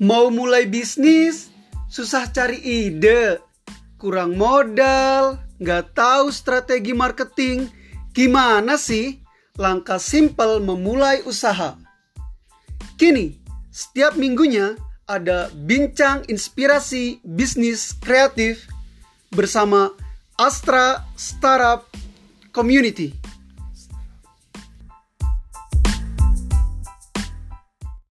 Mau mulai bisnis, susah cari ide, kurang modal, nggak tahu strategi marketing. Gimana sih langkah simpel memulai usaha? Kini, setiap minggunya ada bincang inspirasi bisnis kreatif bersama Astra Startup Community.